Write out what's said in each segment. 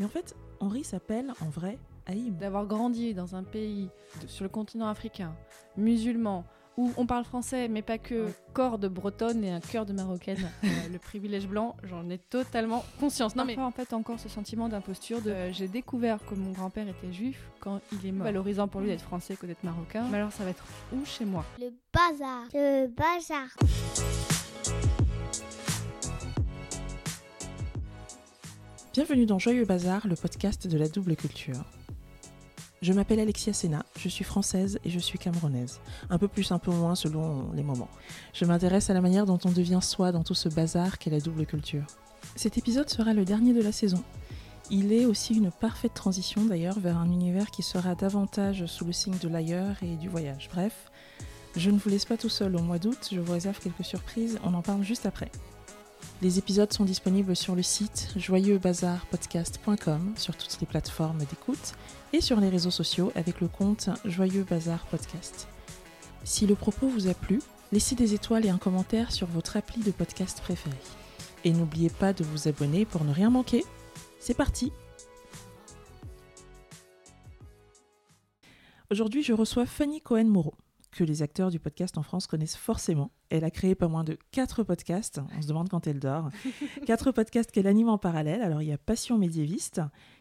Mais en fait, Henri s'appelle en vrai Haïm. D'avoir grandi dans un pays de- sur le continent africain, musulman, où on parle français, mais pas que, corps de bretonne et un cœur de marocaine, euh, le privilège blanc, j'en ai totalement conscience. Non, mais en fait, encore ce sentiment d'imposture de euh, j'ai découvert que mon grand-père était juif quand il est mort. Valorisant pour lui d'être français que d'être marocain. Mais alors, ça va être où chez moi? Le bazar. Le bazar. Bienvenue dans Joyeux Bazar, le podcast de la double culture. Je m'appelle Alexia Sena, je suis française et je suis camerounaise. Un peu plus, un peu moins selon les moments. Je m'intéresse à la manière dont on devient soi dans tout ce bazar qu'est la double culture. Cet épisode sera le dernier de la saison. Il est aussi une parfaite transition d'ailleurs vers un univers qui sera davantage sous le signe de l'ailleurs et du voyage. Bref, je ne vous laisse pas tout seul au mois d'août, je vous réserve quelques surprises, on en parle juste après. Les épisodes sont disponibles sur le site joyeuxbazarpodcast.com, sur toutes les plateformes d'écoute et sur les réseaux sociaux avec le compte Joyeux Bazar Podcast. Si le propos vous a plu, laissez des étoiles et un commentaire sur votre appli de podcast préféré. Et n'oubliez pas de vous abonner pour ne rien manquer. C'est parti Aujourd'hui, je reçois Fanny Cohen-Moreau, que les acteurs du podcast en France connaissent forcément. Elle a créé pas moins de quatre podcasts, on se demande quand elle dort. quatre podcasts qu'elle anime en parallèle. Alors il y a Passion médiéviste,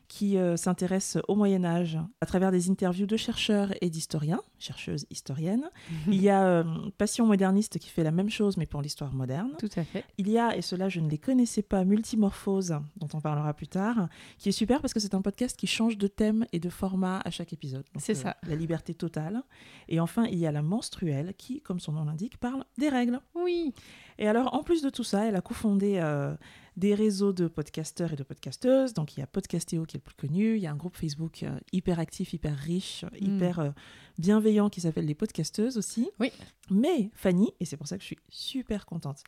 qui euh, s'intéresse au Moyen Âge à travers des interviews de chercheurs et d'historiens, chercheuses historiennes. Il y a euh, Passion moderniste qui fait la même chose mais pour l'histoire moderne. Tout à fait. Il y a, et cela je ne les connaissais pas, Multimorphose, dont on parlera plus tard, qui est super parce que c'est un podcast qui change de thème et de format à chaque épisode. C'est ça. La liberté totale. Et enfin, il y a la menstruelle qui, comme son nom l'indique, parle des règles. Oui. Et alors, en plus de tout ça, elle a cofondé euh, des réseaux de podcasteurs et de podcasteuses. Donc, il y a Podcastéo qui est le plus connu. Il y a un groupe Facebook euh, hyper actif, hyper riche, hyper euh, bienveillant qui s'appelle les podcasteuses aussi. Oui. Mais Fanny, et c'est pour ça que je suis super contente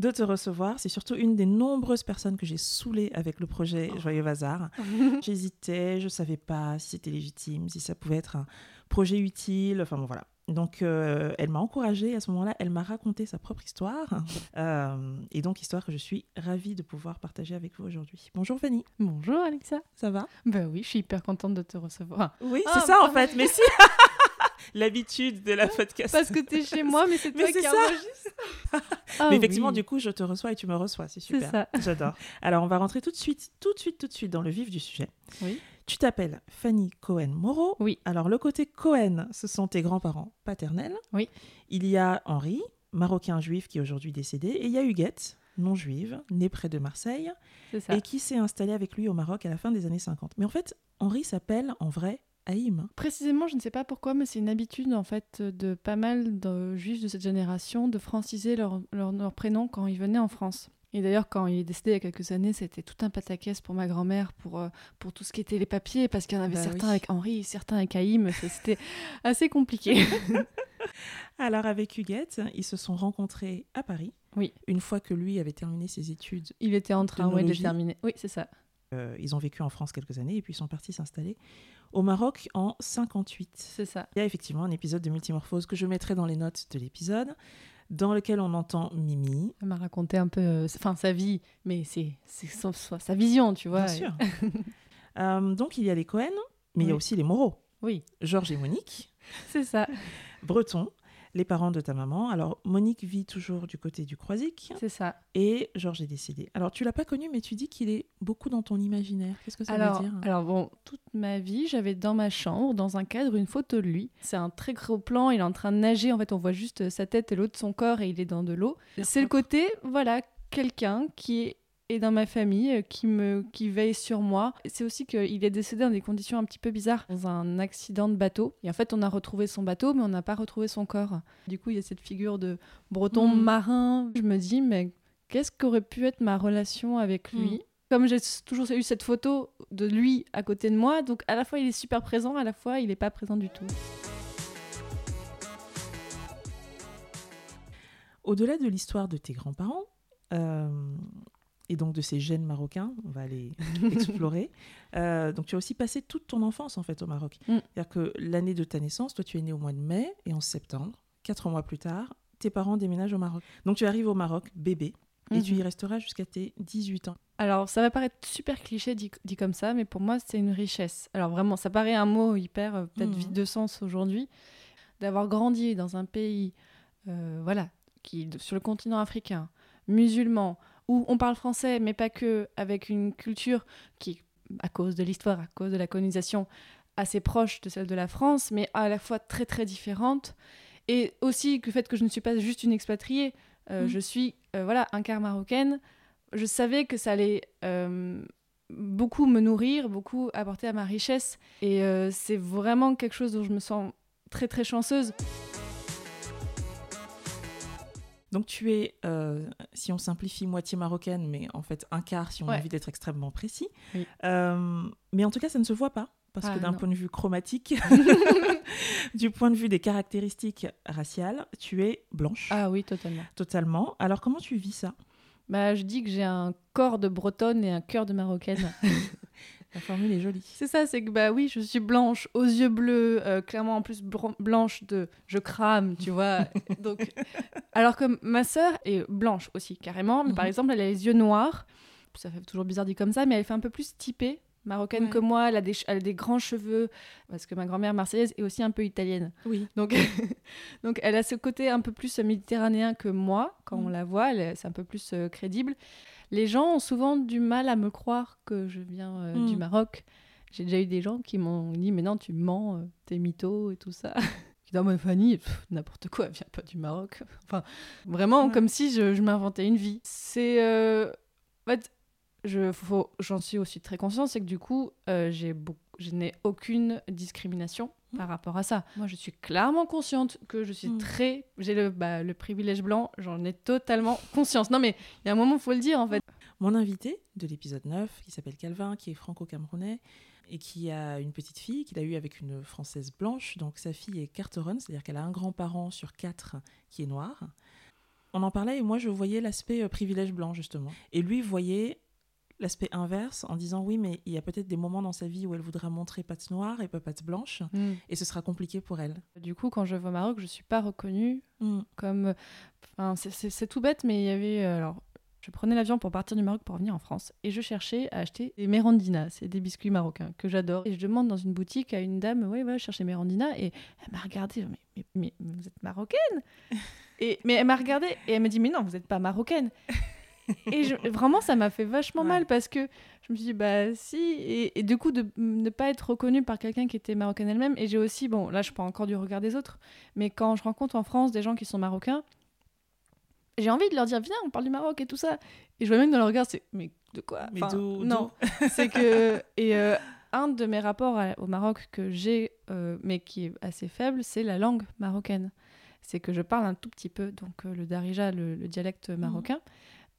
de te recevoir, c'est surtout une des nombreuses personnes que j'ai saoulées avec le projet Joyeux Bazar. J'hésitais, je savais pas si c'était légitime, si ça pouvait être un projet utile. Enfin bon, voilà. Donc, euh, elle m'a encouragée à ce moment-là. Elle m'a raconté sa propre histoire. Euh, et donc, histoire que je suis ravie de pouvoir partager avec vous aujourd'hui. Bonjour Fanny, Bonjour Alexa. ça va? Bah oui, je suis hyper contente de te recevoir. Oui, Ah, c'est ça en fait. Mais si L'habitude de la podcast. Parce que t'es chez moi, mais c'est toi qui enregistre. Ah Mais effectivement, oui. du coup, je te reçois et tu me reçois. C'est C'est super. ça. J'adore. Alors, on va rentrer tout de suite, tout de suite, tout de suite dans le vif du sujet. Oui. Tu t'appelles Fanny Cohen-Moreau. Oui. Alors, le côté Cohen, ce sont tes grands-parents paternels. Oui. Il y a Henri, marocain juif qui est aujourd'hui décédé. Et il y a Huguette, non-juive, née près de Marseille, et qui s'est installée avec lui au Maroc à la fin des années 50. Mais en fait, Henri s'appelle en vrai Haïm. Précisément, je ne sais pas pourquoi, mais c'est une habitude en fait de pas mal de juifs de cette génération de franciser leur, leur, leur prénom quand ils venaient en France. Et d'ailleurs, quand il est décédé il y a quelques années, c'était tout un pataquès pour ma grand-mère, pour, euh, pour tout ce qui était les papiers, parce qu'il y en avait Bah certains oui. avec Henri, certains avec Haïm. C'était assez compliqué. Alors, avec Huguette, ils se sont rencontrés à Paris. Oui. Une fois que lui avait terminé ses études Il était en train ouais, de terminer. Oui, c'est ça. Euh, ils ont vécu en France quelques années et puis ils sont partis s'installer au Maroc en 58. C'est ça. Il y a effectivement un épisode de Multimorphose que je mettrai dans les notes de l'épisode, dans lequel on entend Mimi. Elle m'a raconté un peu euh, sa vie, mais c'est sa sa vision, tu vois. Bien sûr. Euh, donc il y a les Cohen, mais il y a aussi les Moreau. Oui, Georges et Monique, c'est ça. Breton, les parents de ta maman. Alors Monique vit toujours du côté du Croisic C'est ça. et Georges est décédé. Alors tu l'as pas connu, mais tu dis qu'il est beaucoup dans ton imaginaire. Qu'est-ce que ça alors, veut dire? alors bon, toute ma vie, j'avais dans ma chambre, dans un cadre, une photo de lui. C'est un très gros plan, il est en train de nager, en fait on voit juste sa tête et l'autre de son corps et il est dans de l'eau. C'est le côté, voilà, quelqu'un qui est est dans ma famille, euh, qui me qui veille sur moi. C'est aussi qu'il est décédé dans des conditions un petit peu bizarres, dans un accident de bateau. Et en fait, on a retrouvé son bateau, mais on n'a pas retrouvé son corps. Du coup, il y a cette figure de breton Mhm. marin. Je me dis, mais qu'est-ce qu'aurait pu être ma relation avec lui? Mhm. comme j'ai toujours eu cette photo de lui à côté de moi, donc à la fois il est super présent, à la fois il n'est pas présent du tout. Au-delà de l'histoire de tes grands-parents, euh, et donc de ces gènes marocains, on va aller explorer. Euh, donc tu as aussi passé toute ton enfance en fait au Maroc. Mm. C'est-à-dire que l'année de ta naissance, toi tu es né au mois de mai et en septembre, quatre mois plus tard, tes parents déménagent au Maroc. Donc tu arrives au Maroc bébé. et tu Mhm. y resteras jusqu'à tes 18 ans. Alors, ça va paraître super cliché dit, dit comme ça, mais pour moi, c'est une richesse. Alors vraiment, ça paraît un mot hyper euh, peut-être Mhm. vide de sens aujourd'hui, d'avoir grandi dans un pays, euh, voilà, qui sur le continent africain, musulman, où on parle français, mais pas que, avec une culture qui, à cause de l'histoire, à cause de la colonisation, assez proche de celle de la France, mais à la fois très très différente. Et aussi le fait que je ne suis pas juste une expatriée, euh, Mhm. je suis euh, voilà un quart marocaine. Je savais que ça allait euh, beaucoup me nourrir, beaucoup apporter à ma richesse. Et c'est vraiment quelque chose dont je me sens très très chanceuse. Donc tu es, euh, si on simplifie, moitié marocaine, mais en fait un quart si on a Ouais. envie d'être extrêmement précis. Oui. Euh, mais en tout cas, ça ne se voit pas. Parce Ah, que d'un point de vue chromatique, du point de vue des caractéristiques raciales, tu es blanche, Ah oui, totalement. totalement. Alors comment tu vis ça? Bah, je dis que j'ai un corps de bretonne et un cœur de marocaine. La formule est jolie. C'est ça, c'est que bah oui, je suis blanche, aux yeux bleus, euh, clairement en plus blanche de je crame, tu vois. Donc, alors que ma sœur est blanche aussi carrément, mais par Mhm. exemple elle a les yeux noirs. Ça fait toujours bizarre dit comme ça, mais elle fait un peu plus typée marocaine Ouais. que moi. Elle a des elle a des grands cheveux parce que ma grand-mère marseillaise est aussi un peu italienne. Oui. Donc, donc elle a ce côté un peu plus méditerranéen que moi. Quand on Mhm. la voit, c'est un peu plus euh, crédible. Les gens ont souvent du mal à me croire que je viens euh, du Mhm. Maroc. J'ai déjà eu des gens qui m'ont dit Mais non, tu mens, euh, t'es mytho et tout ça. Je mais Fanny, pff, n'importe quoi, elle vient pas du Maroc. Enfin, vraiment Ouais. comme si je, je m'inventais une vie. C'est. euh, En fait, je, j'en suis aussi très consciente, c'est que du coup, j'ai je n'ai aucune discrimination Mm. par rapport à ça. Moi, je suis clairement consciente que je suis Mm. très, j'ai le, bah, le privilège blanc, j'en ai totalement conscience. Non, mais il y a un moment, il faut le dire en fait. Mon invité de l'épisode 9, qui s'appelle Calvin, qui est franco-camerounais et qui a une petite fille qu'il a eue avec une française blanche. Donc sa fille est carteronne, c'est-à-dire qu'elle a un grand-parent sur quatre qui est noir. On en parlait et moi je voyais l'aspect euh, privilège blanc justement. Et lui voyait l'aspect inverse en disant oui mais il y a peut-être des moments dans sa vie où elle voudra montrer patte noire et pas patte blanche et ce sera compliqué pour elle. Du coup, quand je vais au Maroc, je suis pas reconnue Mm. comme. Enfin, c'est- tout bête, mais il y avait. euh, Alors, je prenais l'avion pour partir du Maroc pour revenir en France et je cherchais à acheter des mérandina, c'est des biscuits marocains que j'adore. Et je demande dans une boutique à une dame, ouais, voilà, je cherchais mérandina et elle m'a regardé, mais, mais, mais- mais vous êtes marocaine? Et, Mais elle m'a regardé et elle m'a dit, mais non, vous n'êtes pas marocaine. et je- vraiment, ça m'a fait vachement Ouais. mal parce que je me suis dit, bah si. Et, et du coup, de ne pas être reconnue par quelqu'un qui était marocaine elle-même. Et j'ai aussi, bon, là, je prends encore du regard des autres, mais quand je rencontre en France des gens qui sont marocains, j'ai envie de leur dire, viens, on parle du Maroc et tout ça. Et je vois même dans leur regard, c'est, mais de quoi Mais Enfin, Non, c'est que. Et euh, un de mes rapports à- au Maroc que j'ai, euh, mais qui est assez faible, c'est la langue marocaine. C'est que je parle un tout petit peu, donc euh, le darija, le, le dialecte marocain.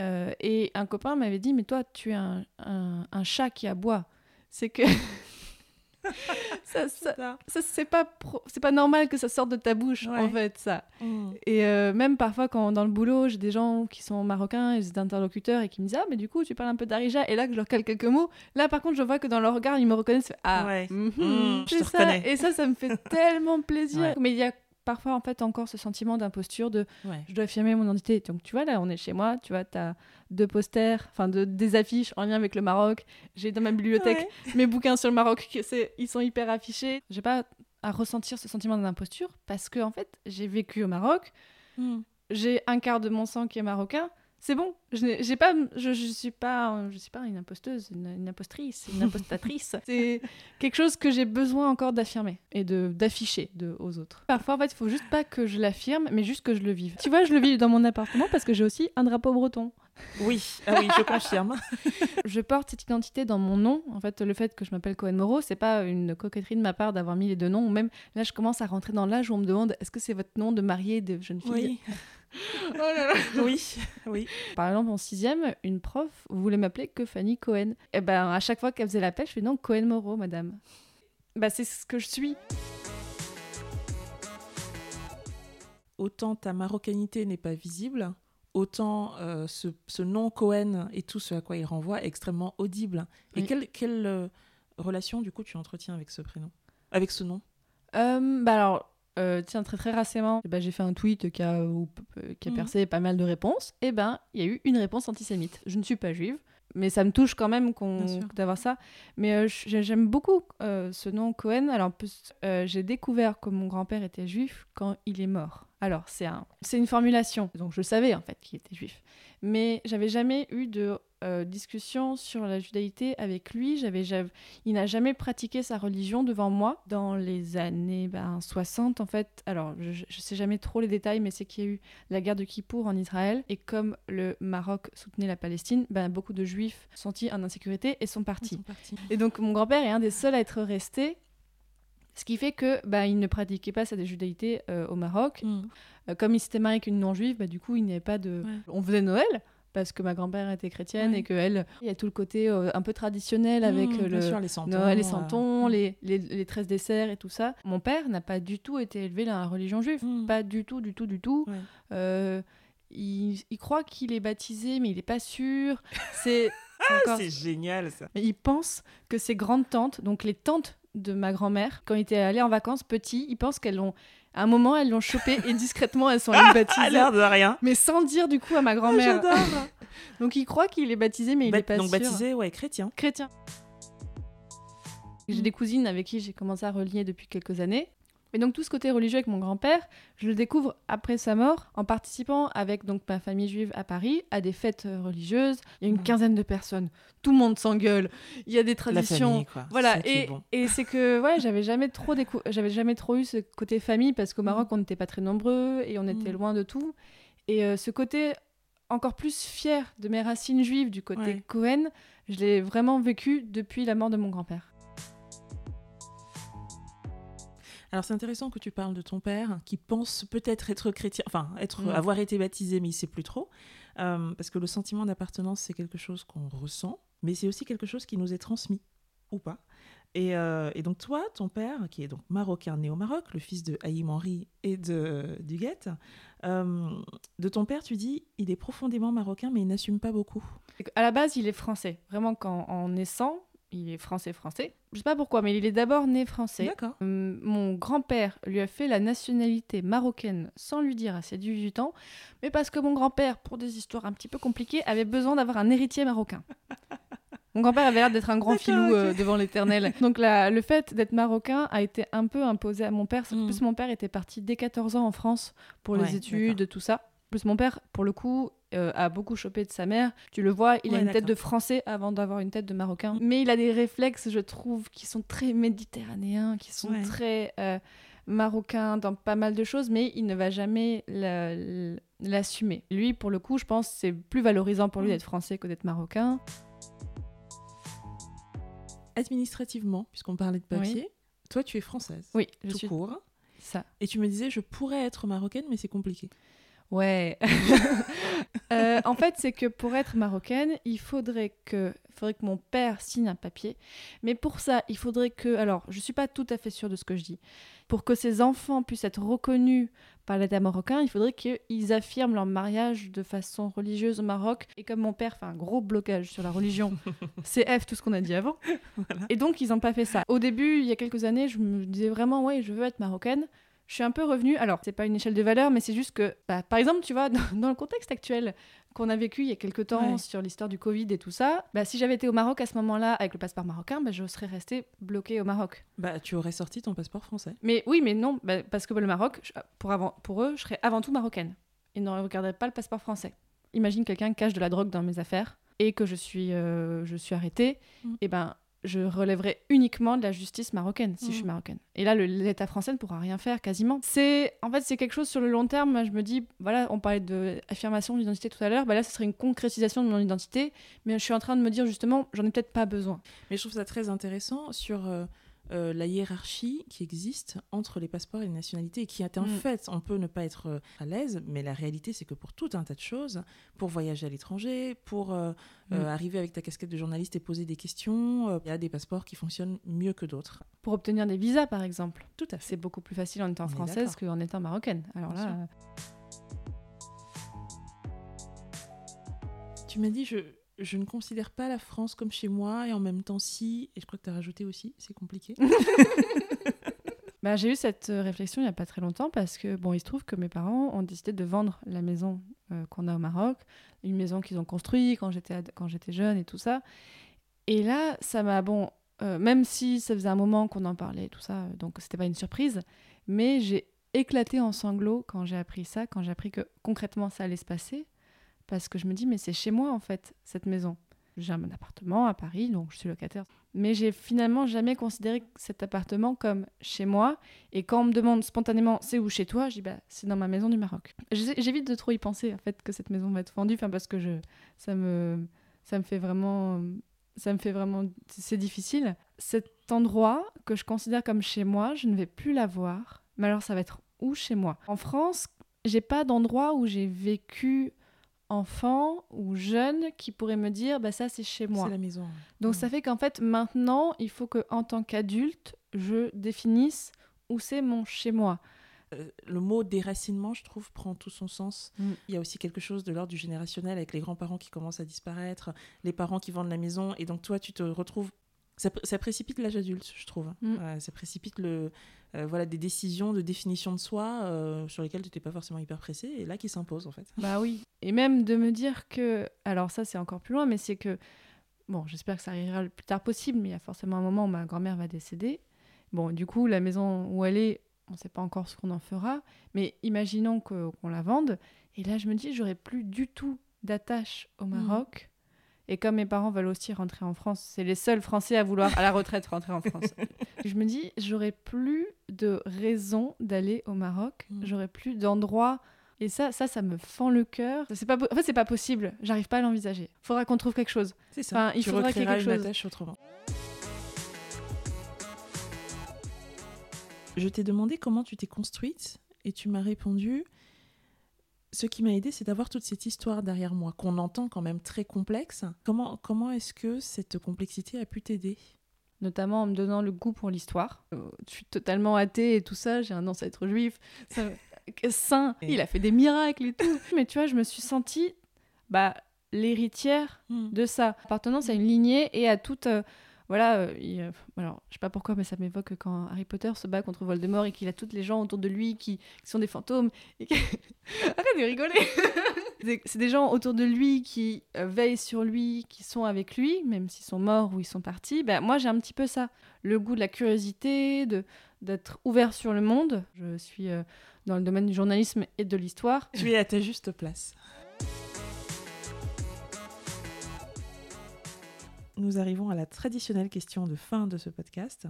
Euh, et un copain m'avait dit, mais toi, tu es un, un- un chat qui aboie. C'est que. ça, ça, ça, c'est pas pro- c'est pas normal que ça sorte de ta bouche Ouais. en fait ça Mm. et euh, même parfois quand dans le boulot j'ai des gens qui sont marocains et des interlocuteurs et qui me disent ah mais du coup tu parles un peu d'arija et là que je leur cale quelques mots là par contre je vois que dans leur regard ils me reconnaissent ah Ouais. mhm, Mm, je te ça et ça ça me fait tellement plaisir Ouais. mais il y a parfois en fait encore ce sentiment d'imposture de Ouais. je dois affirmer mon identité. Donc tu vois, là, on est chez moi, tu vois, tu as deux posters, enfin de, des affiches en lien avec le Maroc. J'ai dans ma bibliothèque Ouais. mes bouquins sur le Maroc, que c'est- ils sont hyper affichés. J'ai pas à ressentir ce sentiment d'imposture parce que en fait, j'ai vécu au Maroc, Mm. j'ai un quart de mon sang qui est marocain. C'est bon, je j'ai pas, je, je suis pas, je suis pas une imposteuse, une, une impostrice, une impostatrice. c'est quelque chose que j'ai besoin encore d'affirmer et de d'afficher de, aux autres. Parfois, en fait, il faut juste pas que je l'affirme, mais juste que je le vive. Tu vois, je le vis dans mon appartement parce que j'ai aussi un drapeau breton. Oui, ah oui, je confirme. Je porte cette identité dans mon nom. En fait, le fait que je m'appelle Cohen Moreau, c'est pas une coquetterie de ma part d'avoir mis les deux noms. Ou même là, je commence à rentrer dans l'âge où on me demande est-ce que c'est votre nom de mariée de jeune fille? Oui, Oh là là. oui, oui. Par exemple, en sixième, une prof voulait m'appeler que Fanny Cohen. Et ben, à chaque fois qu'elle faisait l'appel, je fais non, Cohen Moreau, madame. Bah, c'est ce que je suis. Autant ta marocanité n'est pas visible, autant euh, ce, ce nom Cohen et tout ce à quoi il renvoie est extrêmement audible. Et Oui. quelle, quelle euh, relation, du coup, tu entretiens avec ce prénom? Avec ce nom? Euh, bah alors, euh, tiens, très très récemment, bah, j'ai fait un tweet qui a, euh, qui a Mhm. percé pas mal de réponses. Et ben, il y a eu une réponse antisémite. Je ne suis pas juive, mais ça me touche quand même qu'on- d'avoir ça. Mais euh, j'ai- j'aime beaucoup euh, ce nom Cohen. Alors, en plus, j'ai découvert que mon grand-père était juif quand il est mort. Alors, c'est un, c'est une formulation. Donc, je savais en fait qu'il était juif. Mais j'avais jamais eu de euh, discussion sur la judaïté avec lui. J'avais, il n'a jamais pratiqué sa religion devant moi dans les années ben, 60 en fait. Alors je, je sais jamais trop les détails, mais c'est qu'il y a eu la guerre de Kippour en Israël et comme le Maroc soutenait la Palestine, ben, beaucoup de juifs sentis en insécurité et sont partis. sont partis. Et donc mon grand-père est un des seuls à être resté. Ce qui fait que ben, il ne pratiquait pas sa judaïté euh, au Maroc. Mm. Euh, comme il s'était marié avec une non-juive, bah, du coup, il n'y avait pas de. Ouais. On faisait Noël parce que ma grand-mère était chrétienne Ouais. et que elle, il y a tout le côté euh, un peu traditionnel avec Mm, euh, bien le sûr, les santons, Noël, les euh, santons, mm. les, les, les 13 desserts et tout ça. Mon père n'a pas du tout été élevé dans la religion juive. Pas du tout, du tout, du tout. Ouais. Euh, il, il croit qu'il est baptisé, mais il n'est pas sûr. C'est C'est génial ça. il pense que ses grandes tantes, donc les tantes de ma grand-mère, quand ils étaient allés en vacances petits, ils pensent qu'elles l'ont. À un moment, elles l'ont chopé et discrètement, elles sont allées le À baptiser. l'air de rien. Mais sans dire du coup à ma Ah, grand-mère. J'adore. donc il croit qu'il est baptisé, mais il n'est pas donc sûr. baptisé, ouais, chrétien. Chrétien. J'ai Mm. des cousines avec qui j'ai commencé à relier depuis quelques années. Et donc tout ce côté religieux avec mon grand-père, je le découvre après sa mort en participant avec donc ma famille juive à Paris à des fêtes euh, religieuses. Il y a une Mm. quinzaine de personnes, tout le monde s'engueule. Il y a des La traditions. famille, quoi. Voilà, et, bon. et c'est que ouais, j'avais jamais trop décou- j'avais jamais trop eu ce côté famille parce qu'au Maroc on n'était pas très nombreux et on était Mm. loin de tout. Et euh, ce côté encore plus fier de mes racines juives du côté Ouais. Cohen, je l'ai vraiment vécu depuis la mort de mon grand-père. Alors c'est intéressant que tu parles de ton père qui pense peut-être être chrétien, enfin être, Mm. avoir été baptisé mais il sait plus trop, Euh, parce que le sentiment d'appartenance c'est quelque chose qu'on ressent, mais c'est aussi quelque chose qui nous est transmis ou pas. Et, euh, et donc toi, ton père, qui est donc marocain né au Maroc, le fils de Haïm Henry et de Duguette, euh, de ton père tu dis il est profondément marocain mais il n'assume pas beaucoup. À la base, il est français. Vraiment, quand en naissant, il est français-français. Je sais pas pourquoi, mais il est d'abord né français. D'accord. Hum, Mon grand-père lui a fait la nationalité marocaine sans lui dire à ses 18 ans, mais parce que mon grand-père, pour des histoires un petit peu compliquées, avait besoin d'avoir un héritier marocain. Mon grand-père avait l'air d'être un grand filou euh, devant l'éternel. Donc la- le fait d'être marocain a été un peu imposé à mon père. En Mm. plus, mon père était parti dès 14 ans en France pour Ouais, les études, tout ça. Plus, mon père, pour le coup, euh, a beaucoup chopé de sa mère. Tu le vois, il a une tête de français avant d'avoir une tête de marocain. Mais il a des réflexes, je trouve, qui sont très méditerranéens, qui sont Ouais. très euh, marocains dans pas mal de choses, mais il ne va jamais la- l'assumer. Lui, pour le coup, je pense c'est plus valorisant pour lui Mm. d'être français que d'être marocain. Administrativement, puisqu'on parlait de papier, toi tu es française, Oui, je tout suis court, ça. et tu me disais je pourrais être marocaine mais c'est compliqué. Ouais. Euh, en fait, c'est que pour être marocaine, il faudrait que, faudrait que mon père signe un papier. Mais pour ça, il faudrait que. Alors, je suis pas tout à fait sûre de ce que je dis. Pour que ces enfants puissent être reconnus par l'État marocain, il faudrait qu'ils affirment leur mariage de façon religieuse au Maroc. Et comme mon père fait un gros blocage sur la religion, CF, tout ce qu'on a dit avant. Voilà. Et donc, ils n'ont pas fait ça. Au début, il y a quelques années, je me disais vraiment, ouais, je veux être marocaine. Je suis un peu revenue. Alors, c'est pas une échelle de valeur, mais c'est juste que, bah, par exemple, tu vois, dans, dans le contexte actuel qu'on a vécu il y a quelques temps Ouais. sur l'histoire du Covid et tout ça, bah, si j'avais été au Maroc à ce moment-là avec le passeport marocain, bah, je serais restée bloquée au Maroc. Bah tu aurais sorti ton passeport français. Mais oui, mais non, bah, parce que le Maroc, je- pour, avant, pour eux, je serais avant tout marocaine. Ils ne regarderaient pas le passeport français. Imagine quelqu'un cache de la drogue dans mes affaires et que je suis, euh, je suis arrêtée, Mm. et ben je relèverai uniquement de la justice marocaine si je suis Mm. marocaine. Et là, l'État français ne pourra rien faire quasiment. C'est en fait c'est quelque chose sur le long terme. Moi, je me dis voilà, on parlait de affirmation d'identité tout à l'heure. Bah là, ce serait une concrétisation de mon identité. Mais je suis en train de me dire justement, j'en ai peut-être pas besoin. Mais je trouve ça très intéressant sur euh, euh, la hiérarchie qui existe entre les passeports et les nationalités et qui est un Mm. fait. On peut ne pas être euh, à l'aise, mais la réalité, c'est que pour tout un tas de choses, pour voyager à l'étranger, pour euh, euh, Mm. arriver avec ta casquette de journaliste et poser des questions, il y a des passeports qui fonctionnent mieux que d'autres. Pour obtenir des visas, par exemple. Tout à fait. C'est beaucoup plus facile en étant On française qu'en étant marocaine. Alors Bien là, Tu m'as dit, je, je ne considère pas la France comme chez moi et en même temps si, et je crois que tu as rajouté aussi, c'est compliqué. Bah, j'ai eu cette euh, réflexion il n'y a pas très longtemps parce que bon, il se trouve que mes parents ont décidé de vendre la maison euh, qu'on a au Maroc, une maison qu'ils ont construite quand j'étais quand j'étais jeune et tout ça. Et là, ça m'a bon, euh, même si ça faisait un moment qu'on en parlait et tout ça, donc c'était pas une surprise, mais j'ai éclaté en sanglots quand j'ai appris ça, quand j'ai appris que concrètement ça allait se passer, parce que je me dis mais c'est chez moi en fait cette maison. J'ai un appartement à Paris, donc je suis locataire. Mais j'ai finalement jamais considéré cet appartement comme chez moi. Et quand on me demande spontanément c'est où chez toi, je dis bah c'est dans ma maison du Maroc. J'é- J'évite de trop y penser en fait que cette maison va être vendue, parce que je ça me ça me fait vraiment ça me fait vraiment c'est difficile. Cet endroit que je considère comme chez moi, je ne vais plus l'avoir. Mais alors ça va être où chez moi? En France, j'ai pas d'endroit où j'ai vécu enfant ou jeune qui pourrait me dire bah ça c'est chez moi. C'est la maison. Donc Mm. ça fait qu'en fait maintenant, il faut que en tant qu'adulte, je définisse où c'est mon chez moi. Euh, le mot déracinement, je trouve, prend tout son sens. Mm. Il y a aussi quelque chose de l'ordre du générationnel avec les grands-parents qui commencent à disparaître, les parents qui vendent la maison, et donc toi, tu te retrouves. Ça, pr- ça précipite l'âge adulte, je trouve. Mm. Euh, ça précipite le, euh, voilà, des décisions de définition de soi euh, sur lesquelles tu n'étais pas forcément hyper pressé, et là qui s'imposent en fait. Bah oui. Et même de me dire que, alors ça c'est encore plus loin, mais c'est que, bon, j'espère que ça arrivera le plus tard possible, mais il y a forcément un moment où ma grand-mère va décéder. Bon, du coup, la maison où elle est, on ne sait pas encore ce qu'on en fera, mais imaginons qu'on la vende, et là je me dis, j'aurais plus du tout d'attache au Maroc. Et comme mes parents veulent aussi rentrer en France, c'est les seuls Français à vouloir à la retraite rentrer en France. je me dis, j'aurais plus de raison d'aller au Maroc, Mm. j'aurais plus d'endroit. Et ça, ça, ça me fend le cœur. C'est pas, en fait, c'est pas possible. J'arrive pas à l'envisager. Faudra qu'on trouve quelque chose. C'est ça. Enfin, il tu faudra qu'il y ait quelque chose. attache autrement. Je t'ai demandé comment tu t'es construite et tu m'as répondu ce qui m'a aidé, c'est d'avoir toute cette histoire derrière moi, qu'on entend quand même très complexe. Comment, comment est-ce que cette complexité a pu t'aider? Notamment en me donnant le goût pour l'histoire. Euh, je suis totalement athée et tout ça. J'ai un ancêtre juif. Ça- Saint. Il a fait des miracles et tout. Mais tu vois, je me suis sentie bah, l'héritière de ça. Appartenance à une lignée et à toute. euh, voilà, euh, il, euh, alors je sais pas pourquoi, mais ça m'évoque quand Harry Potter se bat contre Voldemort et qu'il a toutes les gens autour de lui qui, qui sont des fantômes. Et que- Arrête de rigoler C'est- des gens autour de lui qui euh, veillent sur lui, qui sont avec lui, même s'ils sont morts ou ils sont partis. Ben, moi, j'ai un petit peu ça. Le goût de la curiosité, de d'être ouvert sur le monde. Je suis dans le domaine du journalisme et de l'histoire. Tu es à ta juste place. Nous arrivons à la traditionnelle question de fin de ce podcast.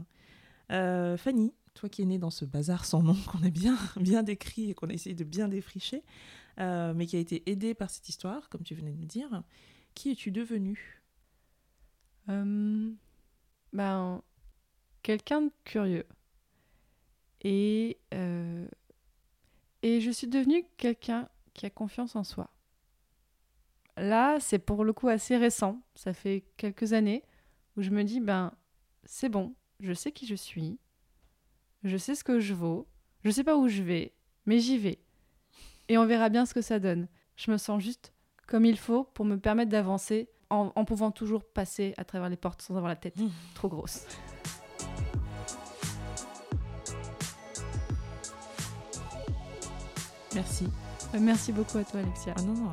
Euh, Fanny, toi qui es née dans ce bazar sans nom qu'on a bien, bien décrit et qu'on a essayé de bien défricher, euh, mais qui a été aidée par cette histoire, comme tu venais de me dire, qui es-tu devenue? Euh, ben, quelqu'un de curieux. Et, et je suis devenue quelqu'un qui a confiance en soi. Là, c'est pour le coup assez récent. Ça fait quelques années où je me dis, ben, c'est bon, je sais qui je suis, je sais ce que je vaux, je sais pas où je vais, mais j'y vais. Et on verra bien ce que ça donne. Je me sens juste comme il faut pour me permettre d'avancer en, en pouvant toujours passer à travers les portes sans avoir la tête Mmh. trop grosse. Merci. Euh, Merci beaucoup à toi, Alexia. Ah non, non,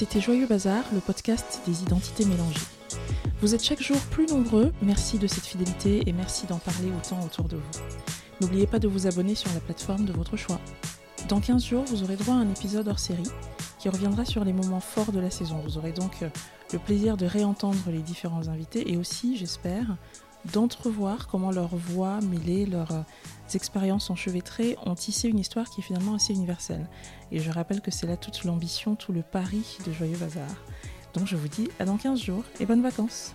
C'était Joyeux Bazar, le podcast des identités mélangées. Vous êtes chaque jour plus nombreux, merci de cette fidélité et merci d'en parler autant autour de vous. N'oubliez pas de vous abonner sur la plateforme de votre choix. Dans 15 jours, vous aurez droit à un épisode hors série qui reviendra sur les moments forts de la saison. Vous aurez donc le plaisir de réentendre les différents invités et aussi, j'espère, d'entrevoir comment leurs voix mêlées, leurs euh, expériences enchevêtrées ont tissé une histoire qui est finalement assez universelle. Et je rappelle que c'est là toute l'ambition, tout le pari de Joyeux Bazar. Donc je vous dis à dans 15 jours et bonnes vacances